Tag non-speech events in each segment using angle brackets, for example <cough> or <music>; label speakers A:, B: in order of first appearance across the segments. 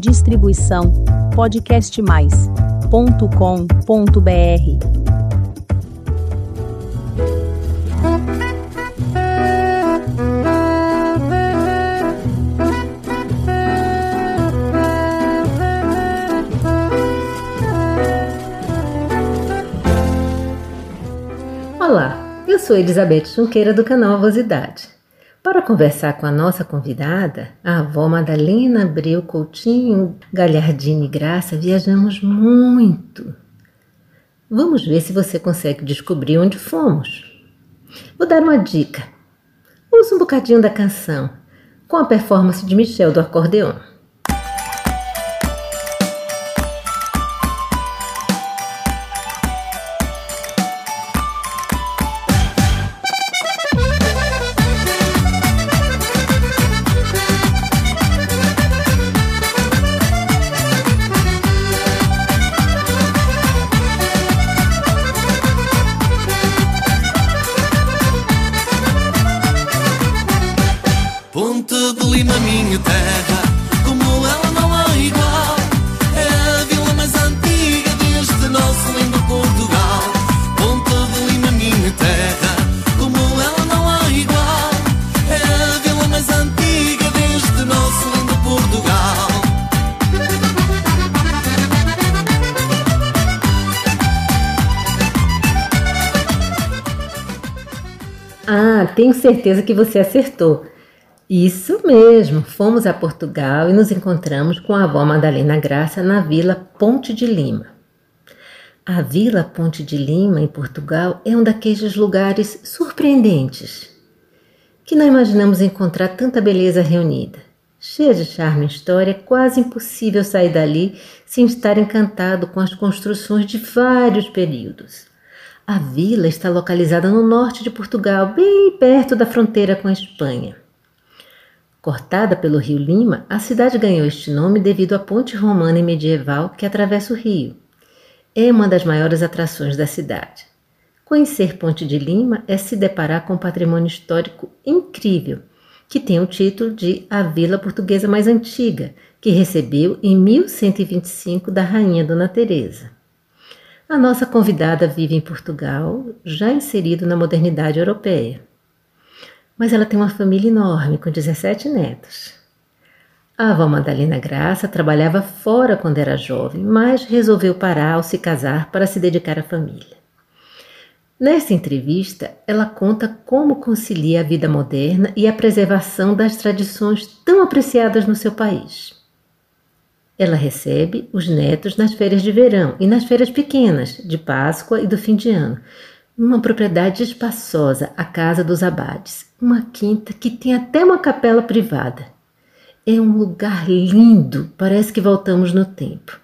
A: Distribuição podcastmais.com.br.
B: Olá, eu sou Elizabeth Junqueira do canal Avosidade. Para conversar com a nossa convidada, a avó Madalena Abreu Coutinho Galhardini Graça, viajamos muito. Vamos ver se você consegue descobrir onde fomos. Vou dar uma dica. Ouça um bocadinho da canção, com a performance de Michel do acordeon. Tenho certeza que você acertou. Isso mesmo, fomos a Portugal e nos encontramos com a avó Madalena Graça na Vila Ponte de Lima. A Vila Ponte de Lima, em Portugal, é um daqueles lugares surpreendentes que não imaginamos encontrar tanta beleza reunida. Cheia de charme e história, é quase impossível sair dali sem estar encantado com as construções de vários períodos. A vila está localizada no norte de Portugal, bem perto da fronteira com a Espanha. Cortada pelo rio Lima, a cidade ganhou este nome devido à ponte romana e medieval que atravessa o rio. É uma das maiores atrações da cidade. Conhecer Ponte de Lima é se deparar com um patrimônio histórico incrível, que tem o título de a vila portuguesa mais antiga, que recebeu em 1125 da rainha Dona Teresa. A nossa convidada vive em Portugal, já inserido na modernidade europeia. Mas ela tem uma família enorme, com 17 netos. A avó Madalena Graça trabalhava fora quando era jovem, mas resolveu parar ao se casar para se dedicar à família. Nessa entrevista, ela conta como concilia a vida moderna e a preservação das tradições tão apreciadas no seu país. Ela recebe os netos nas férias de verão e nas férias pequenas, de Páscoa e do fim de ano. Uma propriedade espaçosa, a Casa dos Abades, uma quinta que tem até uma capela privada. É um lugar lindo, parece que voltamos no tempo.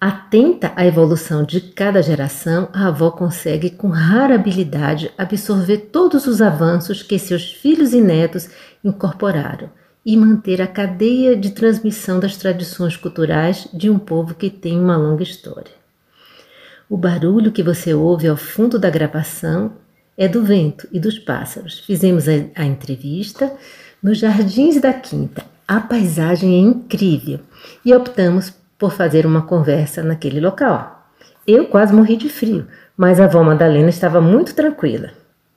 B: Atenta à evolução de cada geração, a avó consegue com rara habilidade absorver todos os avanços que seus filhos e netos incorporaram e manter a cadeia de transmissão das tradições culturais de um povo que tem uma longa história. O barulho que você ouve ao fundo da gravação é do vento e dos pássaros. Fizemos a, entrevista nos jardins da quinta. A paisagem é incrível e optamos por fazer uma conversa naquele local. Eu quase morri de frio, mas a avó Madalena estava muito tranquila.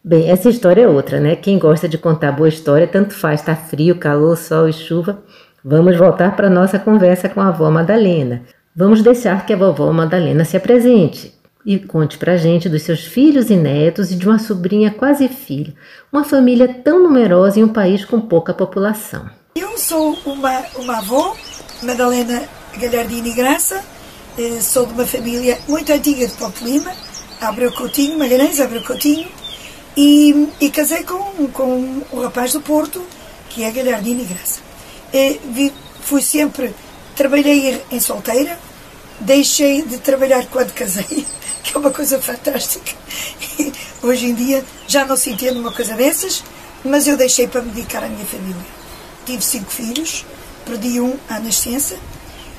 B: Bem, essa história é outra, né? Quem gosta de contar boa história, tanto faz, tá frio, calor, sol e chuva. Vamos voltar para nossa conversa com a avó Madalena. Vamos deixar que a vovó Madalena se apresente e conte pra gente dos seus filhos e netos e de uma sobrinha quase filha. Uma família tão numerosa em um país com pouca população.
C: Eu sou uma, uma avó, Madalena Galhardini Graça, eh, sou de uma família muito antiga de Ponte Lima, Abreu Coutinho, Magalhães Abreu Coutinho, e, e casei com, com o rapaz do Porto, que é Galhardini Graça. E, vi, fui sempre, trabalhei em solteira, deixei de trabalhar quando casei, <laughs> que é uma coisa fantástica. E, hoje em dia já não se entende uma coisa dessas, mas eu deixei para me dedicar à minha família. Tive cinco filhos, perdi um à nascença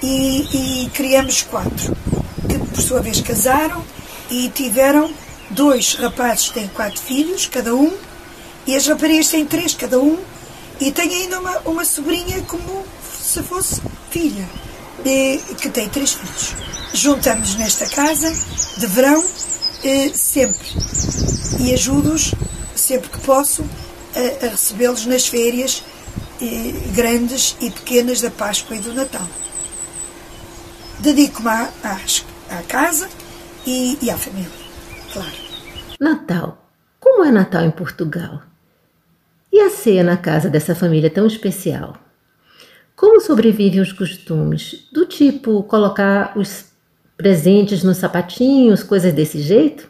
C: e, e criamos quatro, que por sua vez casaram e tiveram dois rapazes têm quatro filhos, cada um, e as raparigas têm três, cada um, e tenho ainda uma, uma sobrinha como se fosse filha, que tem três filhos. Juntamos nesta casa de verão sempre e ajudo-os sempre que posso a, a recebê-los nas férias grandes e pequenas da Páscoa e do Natal. Dedico-me à, à, casa e, e à família, claro.
B: Natal. Como é Natal em Portugal? E a ceia na casa dessa família tão especial? Como sobrevivem os costumes? Do tipo colocar os presentes nos sapatinhos, coisas desse jeito?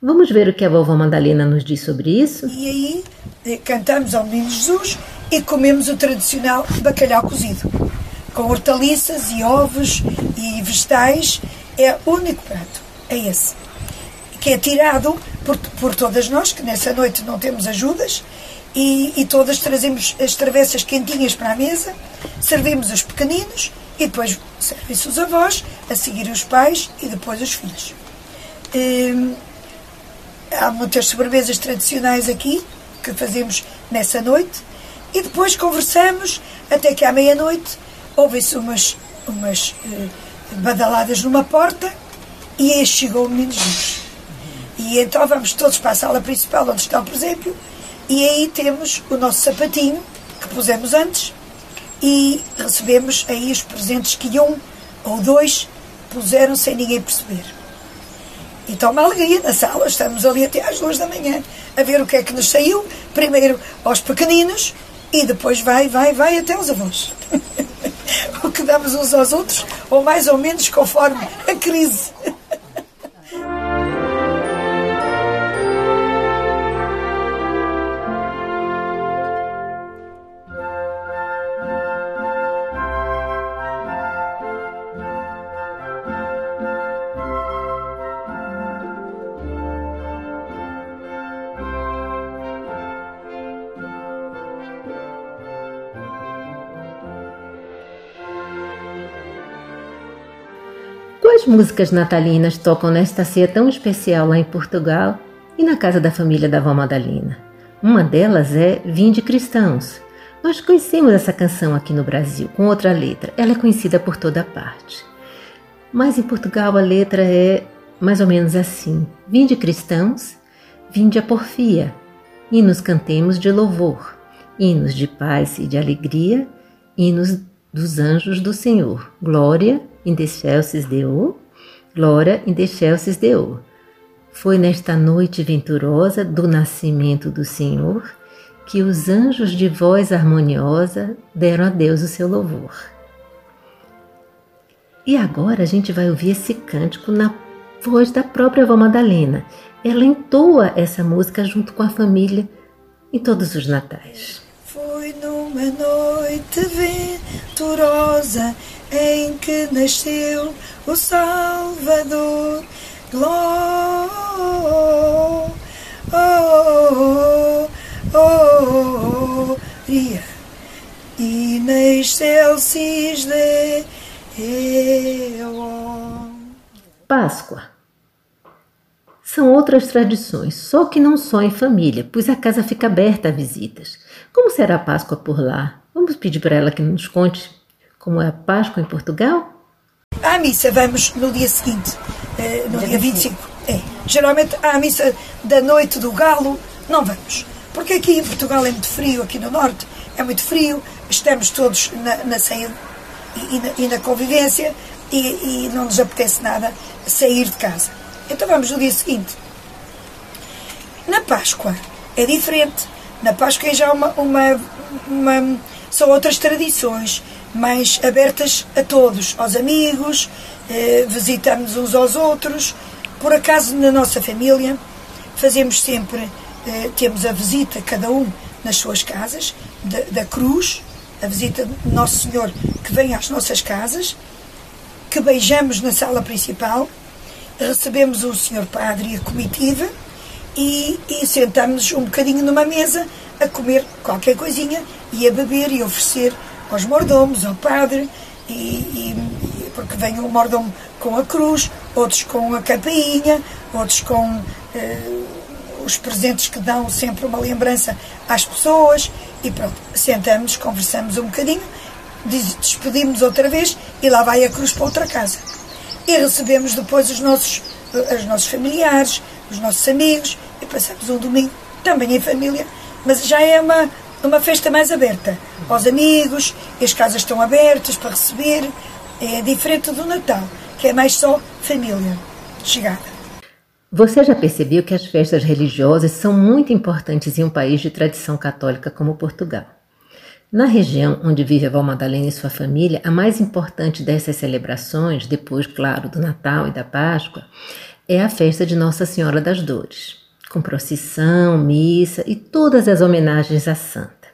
B: Vamos ver o que a vovó Madalena nos diz sobre isso?
C: E aí eh, cantamos ao Menino Jesus e comemos o tradicional bacalhau cozido, com hortaliças e ovos e vegetais. É o único prato, é esse. Que é tirado por, por todas nós, que nessa noite não temos ajudas, e, e todas trazemos as travessas quentinhas para a mesa, servimos os pequeninos e depois servem-se os avós, a seguir os pais e depois os filhos. Hum, há muitas sobremesas tradicionais aqui que fazemos nessa noite e depois conversamos até que à meia-noite houve-se umas, umas uh, badaladas numa porta e aí chegou o menino Jesus. E então vamos todos para a sala principal onde está o presépio e aí temos o nosso sapatinho que pusemos antes e recebemos aí os presentes que um ou dois puseram sem ninguém perceber. Então, uma alegria na sala, estamos ali até às duas da manhã a ver o que é que nos saiu, primeiro aos pequeninos e depois vai, vai, vai até aos avós. <laughs> o que damos uns aos outros, ou mais ou menos conforme a crise.
B: Músicas natalinas tocam nesta ceia tão especial lá em Portugal e na casa da família da avó Madalena? Uma delas é Vinde Cristãos. Nós conhecemos essa canção aqui no Brasil com outra letra. Ela é conhecida por toda parte. Mas em Portugal a letra é mais ou menos assim: Vinde cristãos, vinde a porfia, e nos cantemos de louvor, hinos de paz e de alegria, hinos dos anjos do Senhor. Glória in excelsis Deo, glória in excelsis Deo. Foi nesta noite venturosa do nascimento do Senhor que os anjos de voz harmoniosa deram a Deus o seu louvor. E agora a gente vai ouvir esse cântico na voz da própria avó Madalena. Ela entoa essa música junto com a família em todos os natais.
C: Foi numa noite venturosa em que nasceu o Salvador. Glória, e na excelsis de
B: Páscoa. São outras tradições, só que não só em família, pois a casa fica aberta a visitas. Como será a Páscoa por lá? Vamos pedir para ela que nos conte como é a Páscoa em Portugal?
C: À missa vamos no dia seguinte, eh, no dia 25. É. Geralmente à missa da noite do galo não vamos. Porque aqui em Portugal é muito frio, aqui no norte é muito frio, estamos todos na, na ceia e, e, na, e, na, convivência e, e não nos apetece nada sair de casa. Então vamos no dia seguinte. Na Páscoa é diferente. Na Páscoa é já uma, uma, uma são outras tradições mais abertas a todos, aos amigos, eh, visitamos uns aos outros. Por acaso, na nossa família, fazemos sempre, eh, temos a visita, cada um nas suas casas, da, da cruz, a visita do Nosso Senhor que vem às nossas casas, que beijamos na sala principal, recebemos o Senhor Padre e a comitiva e, e sentamos um bocadinho numa mesa a comer qualquer coisinha e a beber e oferecer aos mordomos, ao padre, e, e, porque vem o mordomo com a cruz, outros com a campainha, outros com eh, os presentes que dão sempre uma lembrança às pessoas, e pronto, sentamos, conversamos um bocadinho despedimos outra vez e lá vai a cruz para outra casa. E recebemos depois os nossos, os nossos familiares, os nossos amigos e passamos um domingo também em família, mas já é uma, uma festa mais aberta aos amigos, as casas estão abertas para receber. É diferente do Natal, que é mais só família chegada.
B: Você já percebeu que as festas religiosas são muito importantes em um país de tradição católica como Portugal. Na região onde vive a Val Madalena e sua família, a mais importante dessas celebrações, depois, claro, do Natal e da Páscoa, é a festa de Nossa Senhora das Dores, com procissão, missa e todas as homenagens à santa.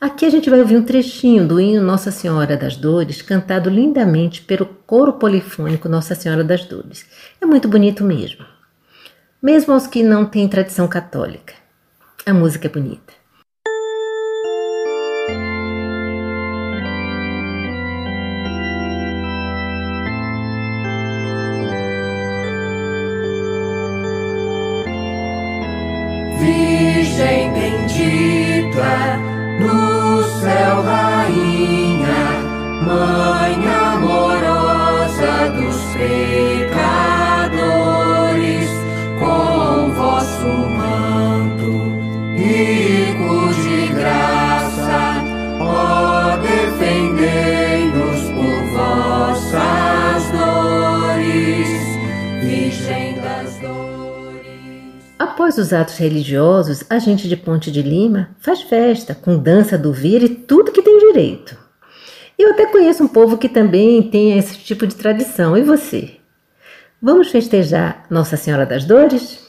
B: Aqui a gente vai ouvir um trechinho do hino Nossa Senhora das Dores, cantado lindamente pelo coro polifônico Nossa Senhora das Dores. É muito bonito mesmo mesmo aos que não têm tradição católica. A música é bonita.
A: goodbye.
B: Após os atos religiosos, a gente de Ponte de Lima faz festa com dança do vira e tudo que tem direito. Eu até conheço um povo que também tem esse tipo de tradição. E você? Vamos festejar Nossa Senhora das Dores?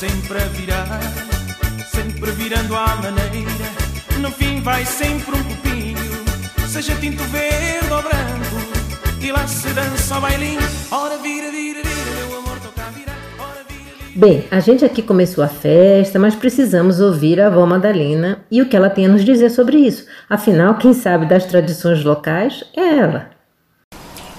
D: Sempre a virar, sempre virando à maneira. No fim vai sempre um copinho, seja tinto verde ou branco. E lá se dança o bailinho, ora vira, vira, vira, meu amor toca a virar, ora vira, vira.
B: Bem, a gente aqui começou a festa, mas precisamos ouvir a avó Madalena e o que ela tem a nos dizer sobre isso. Afinal, quem sabe das tradições locais é ela.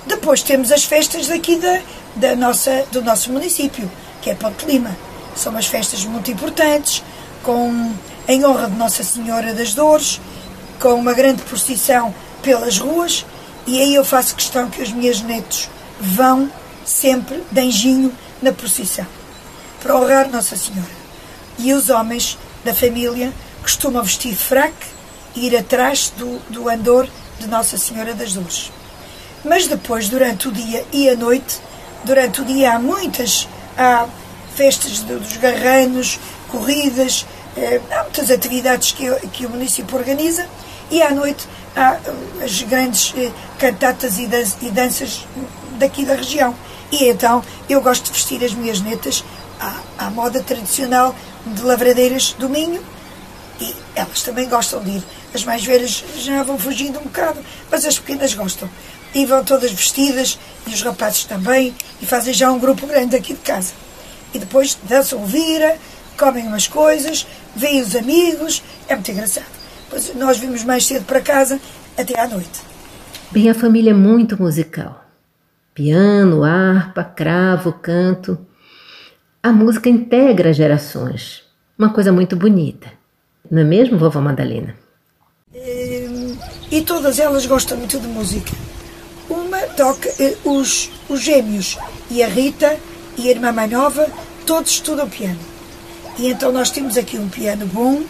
C: Depois temos as festas daqui da, da nossa, do nosso município, que é Ponte Lima. São umas festas muito importantes, com, em honra de Nossa Senhora das Dores, com uma grande procissão pelas ruas, e aí eu faço questão que os meus netos vão sempre de anjinho na procissão, para honrar Nossa Senhora. E os homens da família costumam vestir fraque e ir atrás do, do andor de Nossa Senhora das Dores. Mas depois, durante o dia e a noite, durante o dia há muitas há festas do- dos garranos, corridas, eh, há muitas atividades que, o- que o município organiza e à noite há eh, as grandes eh, cantatas e, dan- e danças daqui da região. E então eu gosto de vestir as minhas netas à, à moda tradicional de lavradeiras do Minho e elas também gostam de ir. As mais velhas já vão fugindo um bocado, mas as pequenas gostam. E vão todas vestidas, e os rapazes também, e fazem já um grupo grande aqui de casa. E depois dançam vira, comem umas coisas, veem os amigos, é muito engraçado. Pois nós vimos mais cedo para casa, até à noite.
B: Bem, a família é muito musical. Piano, harpa, cravo, canto. A música integra gerações. Uma coisa muito bonita. Não é mesmo, vovó Madalena?
C: Hum, e todas elas gostam muito de música. Uma toca, eh, os, os gêmeos e a Rita e a irmã mais nova, todos estudam piano. E então nós temos aqui um piano bom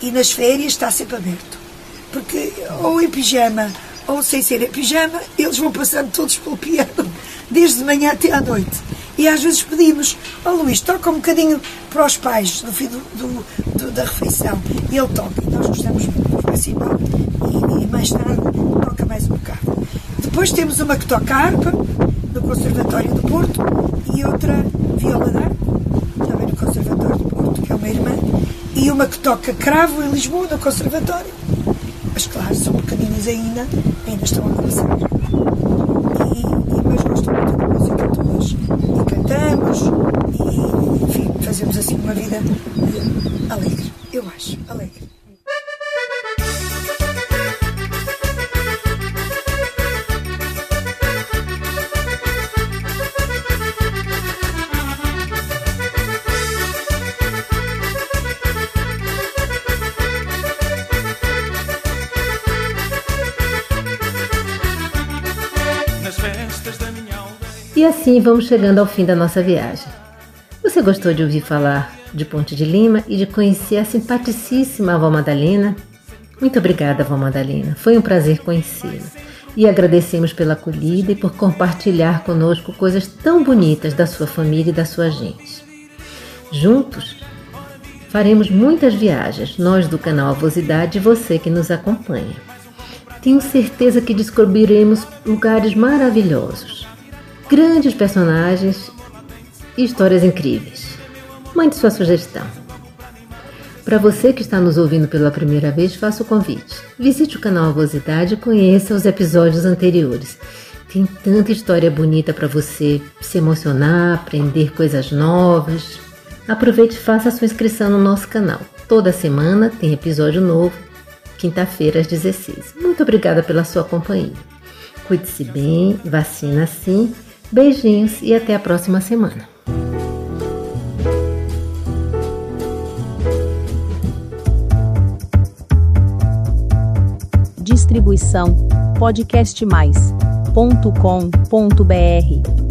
C: e nas férias está sempre aberto. Porque ou em pijama ou sem ser em pijama, eles vão passando todos pelo piano, <laughs> desde de manhã até à noite. E às vezes pedimos, ó Luís, toca um bocadinho para os pais no fim do, do- do- da refeição. E ele toca, e nós gostamos muito, assim, e, e mais tarde toca mais um bocado. Depois temos uma que toca harpa, do Conservatório do Porto e outra viola d'arco, também no Conservatório do Porto, que é uma irmã, e uma que toca cravo em Lisboa, no Conservatório. Mas claro, são pequeninas ainda, ainda estão a começar. E, e, mas muito da música todas. E cantamos, e enfim, fazemos assim uma vida alegre, eu acho, alegre.
B: E assim vamos chegando ao fim da nossa viagem. Você gostou de ouvir falar de Ponte de Lima e de conhecer a simpaticíssima avó Madalena? Muito obrigada, avó Madalena. Foi um prazer conhecê-la. E agradecemos pela acolhida e por compartilhar conosco coisas tão bonitas da sua família e da sua gente. Juntos, faremos muitas viagens, nós do canal Avosidade e você que nos acompanha. Tenho certeza que descobriremos lugares maravilhosos grandes personagens e histórias incríveis. Mande sua sugestão. Para você que está nos ouvindo pela primeira vez, faço o convite. Visite o canal Avosidade e conheça os episódios anteriores. Tem tanta história bonita para você se emocionar, aprender coisas novas. Aproveite e faça sua inscrição no nosso canal. Toda semana tem episódio novo, quinta-feira às 16. Muito obrigada pela sua companhia. Cuide-se bem, vacina sim Beijinhos e até a próxima semana.
E: Distribuição podcastmais.com.br